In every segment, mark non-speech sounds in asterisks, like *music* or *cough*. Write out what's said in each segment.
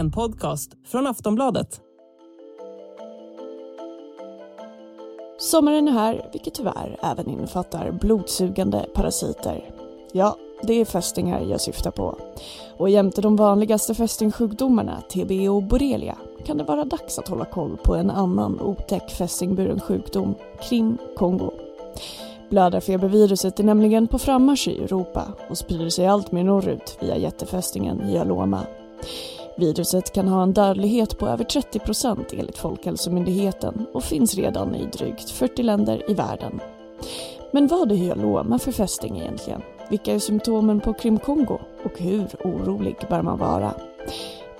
en podcast från Aftonbladet. Sommaren är här, vilket tyvärr även innefattar blodsugande parasiter. Ja, det är fästingar jag syftar på. Och jämte de vanligaste fästingsjukdomarna, TB och borrelia, kan det vara dags att hålla koll på en annan otäck fästingburen sjukdom, Krim Kongo. Blödarfeberviruset är nämligen på frammarsch i Europa och sprider sig allt mer norrut via jättefästingen Hyaloma. Viruset kan ha en dödlighet på över 30 procent enligt Folkhälsomyndigheten och finns redan i drygt 40 länder i världen. Men vad är hyaloma för fästing egentligen? Vilka är symptomen på Krim-Kongo och hur orolig bör man vara?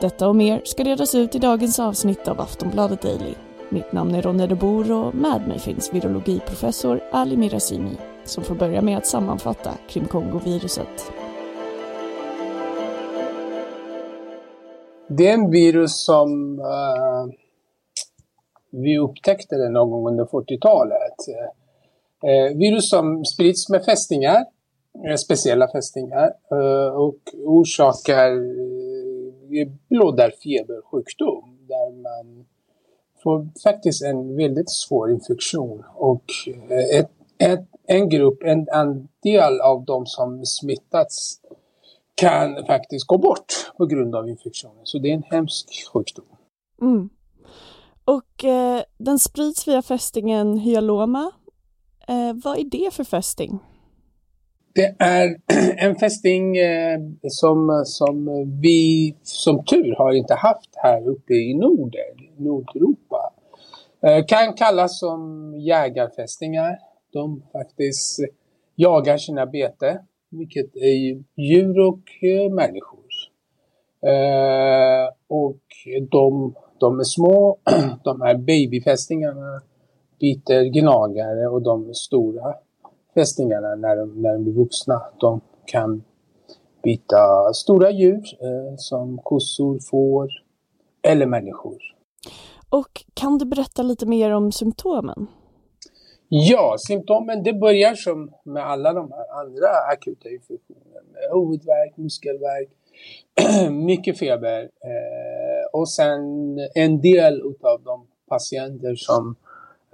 Detta och mer ska redas ut i dagens avsnitt av Aftonbladet Daily. Mitt namn är Ronja de och med mig finns virologiprofessor Ali Mirazimi som får börja med att sammanfatta Krim-Kongo-viruset. Det är en virus som uh, vi upptäckte det någon gång under 40-talet. Uh, eh, virus som sprids med fästingar, uh, speciella fästingar och orsakar blådarfebersjukdom där man får faktiskt en väldigt svår infektion och ett, ett, en grupp, en, en del av de som smittats kan faktiskt gå bort på grund av infektionen. Så det är en hemsk sjukdom. Mm. Och eh, den sprids via fästingen hyaloma. Eh, vad är det för fästing? Det är *clears throat* en fästing eh, som, som vi som tur har inte haft här uppe i Norden, Nordeuropa. Eh, kan kallas som jägarfästingar. De faktiskt jagar sina bete vilket är djur och eh, människor. Eh, och de, de är små, *clears throat* de här babyfästingarna biter gnagare och de stora fästingarna när de, när de blir vuxna, de kan bita stora djur eh, som kossor, får eller människor. Och kan du berätta lite mer om symptomen? Ja, symptomen det börjar som med alla de här andra akuta infektionerna. Huvudvärk, muskelvärk, *clears throat* mycket feber eh, och sen en del av de patienter som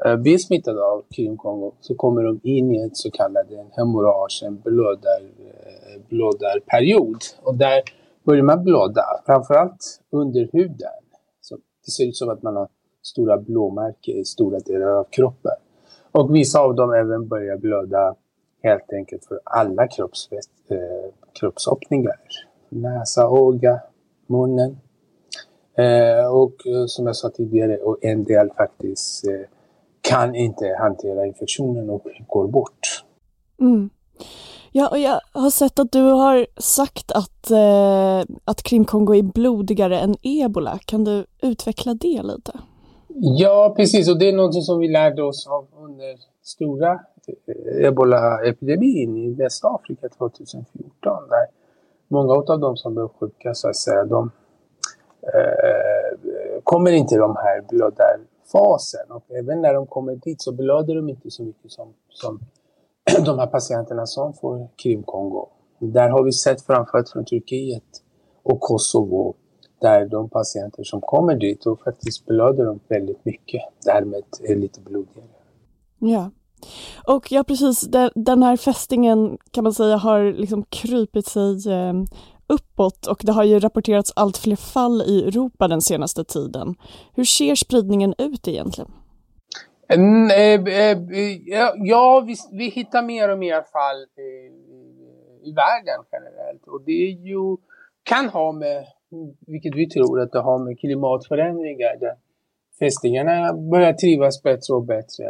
eh, blir smittade av Krimkongo så kommer de in i ett så kallat hemorrage, en blödar, eh, blödarperiod. Och där börjar man blöda, framförallt under huden. Så det ser ut som att man har stora blåmärken i stora delar av kroppen. Och vissa av dem även börjar blöda helt enkelt för alla kropps, eh, kroppsöppningar. Näsa, öga, munnen. Eh, och eh, som jag sa tidigare, och en del faktiskt eh, kan inte hantera infektionen och går bort. Mm. Ja, och jag har sett att du har sagt att, eh, att Krim-Kongo är blodigare än ebola. Kan du utveckla det lite? Ja, precis. Och det är något som vi lärde oss av under stora ebolaepidemin ebola-epidemin i Västafrika 2014. Där många av de som blev sjuka, så att säga, de eh, kommer inte i de här blödarfasen. Och även när de kommer dit så blöder de inte så mycket som, som *clears throat* de här patienterna som får Krim-Kongo. Där har vi sett framförallt från Turkiet och Kosovo där de patienter som kommer dit och faktiskt blöder de väldigt mycket. Därmed är lite blodigare. Ja. Och ja, precis, den här fästingen kan man säga har liksom krypit sig eh, uppåt och det har ju rapporterats allt fler fall i Europa den senaste tiden. Hur ser spridningen ut egentligen? Eh, eh, ja, vi, vi hittar mer och mer fall i, i världen generellt och det är ju, kan ha med vilket vi tror att det har med klimatförändringar där fästingarna börjar trivas bättre och bättre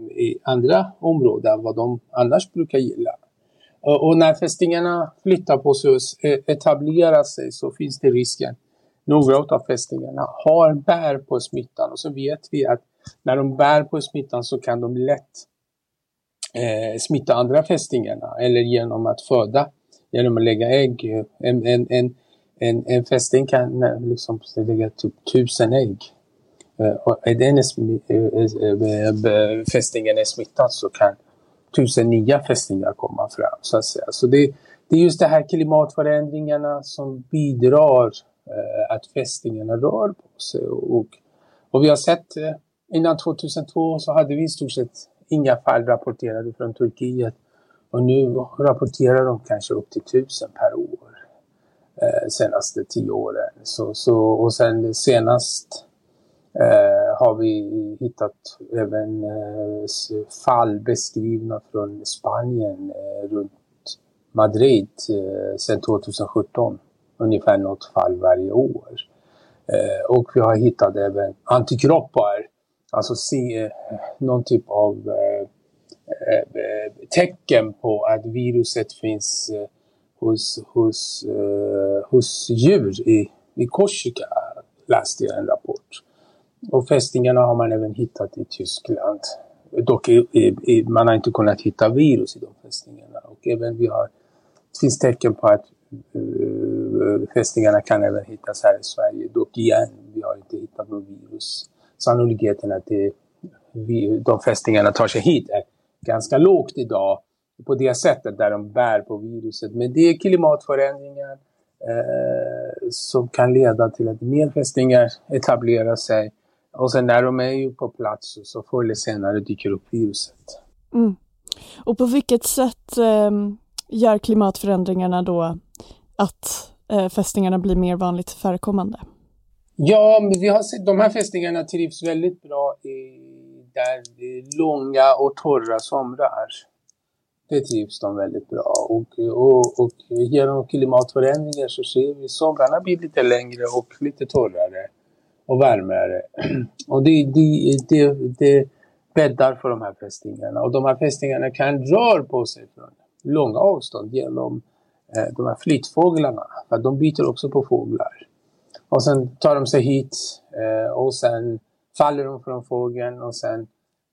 i andra områden än vad de annars brukar gilla. Och när fästingarna flyttar på sig och e- etablerar sig så finns det risken några av fästingarna har bär på smittan och så vet vi att när de bär på smittan så kan de lätt eh, smitta andra fästingarna eller genom att föda, genom att lägga ägg. En, en, en, en, en fästing kan eh, liksom lägga typ tusen ägg. Eh, och är den eh, eh, fästingen är smittad så kan tusen nya fästingar komma fram. Så, att säga. så det, det är just de här klimatförändringarna som bidrar eh, att fästingarna rör på sig. Och, och vi har sett eh, innan 2002 så hade vi i stort sett inga fall rapporterade från Turkiet. Och nu rapporterar de kanske upp till tusen per år eh, senaste tio åren. Så, så, och sen senast Eh, har vi hittat även eh, fall beskrivna från Spanien eh, runt Madrid eh, sedan 2017. Ungefär något fall varje år. Eh, och vi har hittat även antikroppar, alltså se, eh, någon typ av eh, eh, tecken på att viruset finns hos, hos, hos djur i, i Korsika, läste jag en rapport. Och fästingarna har man även hittat i Tyskland. Dock i, i, man har inte kunnat hitta virus i de fästingarna. Och även vi har, det finns tecken på att uh, fästingarna kan även hittas här i Sverige. Dock igen, vi har inte hittat något virus. Sannolikheten att det, vi, de fästingarna tar sig hit är ganska lågt idag på det sättet där de bär på viruset. Men det är klimatförändringar eh, som kan leda till att mer fästingar etablerar sig och sen när de är ju på plats så förr eller senare dyker upp viruset. Mm. Och på vilket sätt eh, gör klimatförändringarna då att eh, fästingarna blir mer vanligt förekommande? Ja, vi har sett, de här fästingarna trivs väldigt bra i där långa och torra somrar. Det trivs de väldigt bra och, och, och genom klimatförändringar så ser vi somrarna blir lite längre och lite torrare och värmare. *clears throat* Och det, det, det, det bäddar för de här fästingarna. Och de här fästingarna kan röra på sig från långa avstånd genom eh, de här flyttfåglarna. För de byter också på fåglar. Och sen tar de sig hit eh, och sen faller de från fågeln och sen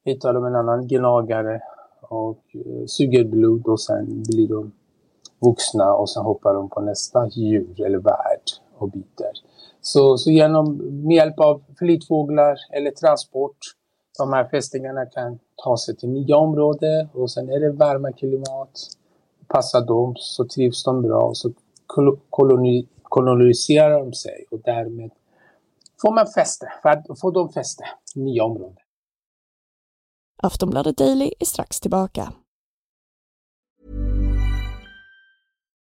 hittar de en annan gnagare och eh, suger blod och sen blir de vuxna och sen hoppar de på nästa djur eller värld och byter. Så, så genom med hjälp av flyttfåglar eller transport, de här fästingarna kan ta sig till nya områden och sen är det varma klimat, passar dem så trivs de bra och så koloni, koloniserar de sig och därmed får man fäste, för att få dem fäste i nya områden. Aftonbladet Daily är strax tillbaka.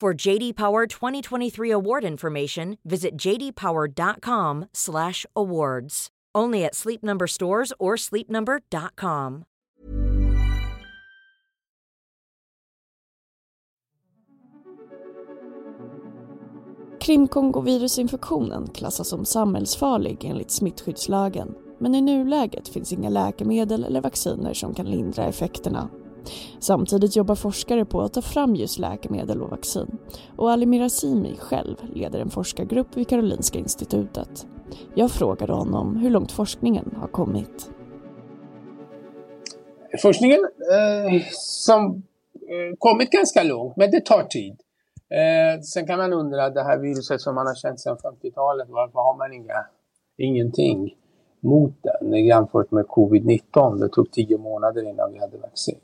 For JD Power 2023 award information, visit jdpower.com/awards. Only at Sleep Number stores or sleepnumber.com. Krimkongovirusinfektionen klassas som samhällsfarlig enligt smittskyddslagen, men i nuläget finns inga läkemedel eller vacciner som kan lindra effekterna. Samtidigt jobbar forskare på att ta fram just läkemedel och vaccin och Ali Mirazimi själv leder en forskargrupp vid Karolinska institutet. Jag frågade honom hur långt forskningen har kommit. Forskningen eh, som eh, kommit ganska långt, men det tar tid. Eh, sen kan man undra, det här viruset som man har känt sedan 50-talet, varför har man inga, ingenting mot den jämfört med covid-19? Det tog tio månader innan vi hade vaccin.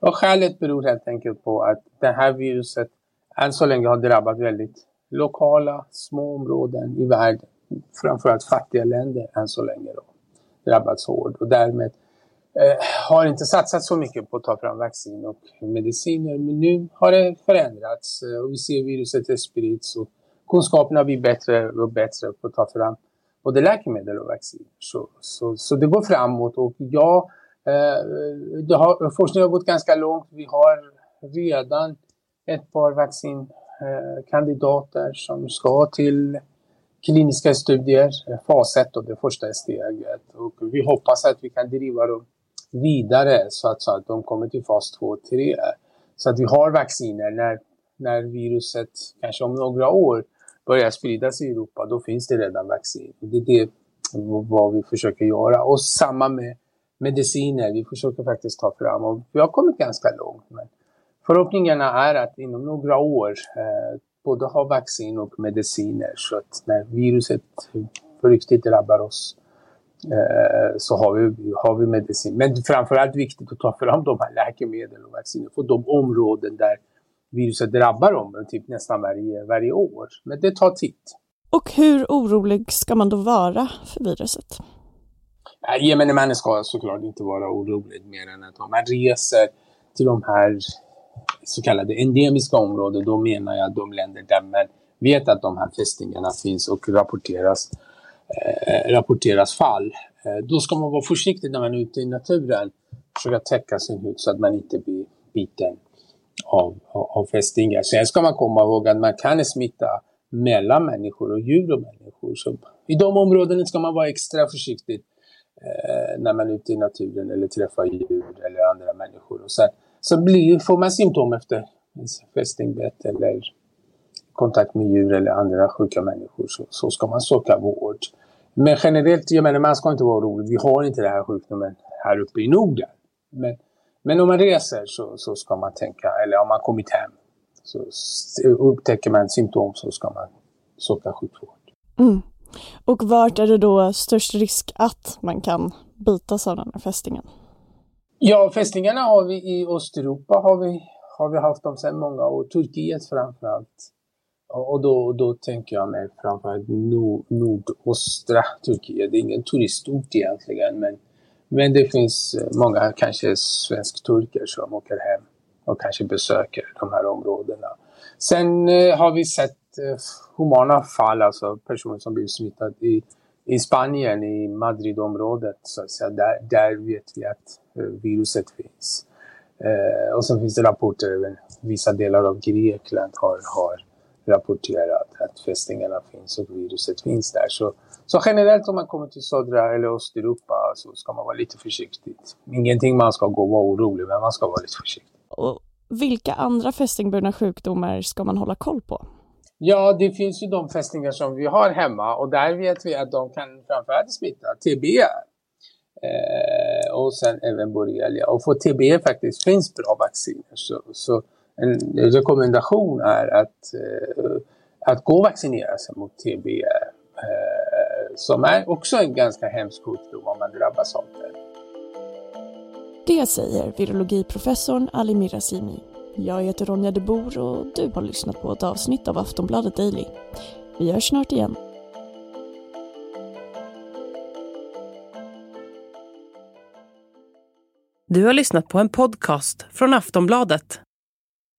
Och skälet beror helt enkelt på att det här viruset än så länge har drabbat väldigt lokala, små områden i världen. Framförallt fattiga länder än så länge då, drabbats hårt. Och därmed eh, har inte satsat så mycket på att ta fram vaccin och mediciner. Men nu har det förändrats eh, och vi ser viruset sprids och kunskaperna blir bättre och bättre på att ta fram både läkemedel och vaccin. Så, så, så det går framåt och jag Eh, har, forskningen har gått ganska långt. Vi har redan ett par vaccinkandidater som ska till kliniska studier, fas 1 och det första steget. Och vi hoppas att vi kan driva dem vidare så att, så att de kommer till fas 2 och 3. Så att vi har vacciner när, när viruset kanske om några år börjar spridas i Europa, då finns det redan vaccin. Det är det vad vi försöker göra. Och samma med mediciner, vi försöker faktiskt ta fram och vi har kommit ganska långt. Men förhoppningarna är att inom några år eh, både ha vaccin och mediciner så att när viruset på riktigt drabbar oss eh, så har vi, har vi medicin. Men framförallt viktigt att ta fram de här läkemedel och vacciner på de områden där viruset drabbar dem typ nästan varje, varje år. Men det tar tid. Och hur orolig ska man då vara för viruset? Gemene man ska såklart inte vara orolig mer än att om man reser till de här så kallade endemiska områden, då menar jag de länder där man vet att de här fästingarna finns och rapporteras, eh, rapporteras fall. Eh, då ska man vara försiktig när man är ute i naturen. Försöka täcka sin hud så att man inte blir biten av, av, av fästingar. Sen ska man komma ihåg att man kan smitta mellan människor och djur och människor. Så I de områdena ska man vara extra försiktig eh, när man är ute i naturen eller träffar djur eller andra människor. Och sen så blir, får man symptom efter fästingbett eller kontakt med djur eller andra sjuka människor så, så ska man söka vård. Men generellt, jag menar man ska inte vara orolig. Vi har inte den här sjukdomen här uppe i Norden. Men, men om man reser så, så ska man tänka, eller om man kommit hem så upptäcker man symptom så ska man söka sjukvård. Mm. Och vart är det då störst risk att man kan bitas av den här fästingen? Ja, fästingarna har vi i Östeuropa har vi, har vi haft dem sedan många år. Turkiet framförallt. Och då, då tänker jag mig framförallt nord, nordöstra Turkiet. Det är ingen turistort egentligen men, men det finns eh, många kanske svensk-turkar som åker hem och kanske besöker de här områdena. Sen eh, har vi sett Eh, humana fall, alltså personer som blivit smittade i, i Spanien, i Madridområdet. Så att säga. Där, där vet vi att eh, viruset finns. Eh, och sen finns det rapporter, även vissa delar av Grekland har, har rapporterat att fästingarna finns och viruset finns där. Så, så generellt om man kommer till södra eller Östeuropa så ska man vara lite försiktig. Ingenting man ska gå och vara orolig, men man ska vara lite försiktig. Och vilka andra fästingburna sjukdomar ska man hålla koll på? Ja, det finns ju de fästingar som vi har hemma och där vet vi att de kan framförallt smitta TB eh, och sen även borrelia. Och för TB faktiskt finns bra vacciner. Så, så en rekommendation är att, eh, att gå och vaccinera sig mot TB eh, som är också en ganska hemsk sjukdom om man drabbas av det. Det säger virologiprofessorn Ali Mirazimi. Jag heter Ronja de Bor och du har lyssnat på ett avsnitt av Aftonbladet Daily. Vi hörs snart igen. Du har lyssnat på en podcast från Aftonbladet.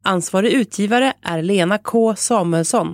Ansvarig utgivare är Lena K Samuelsson.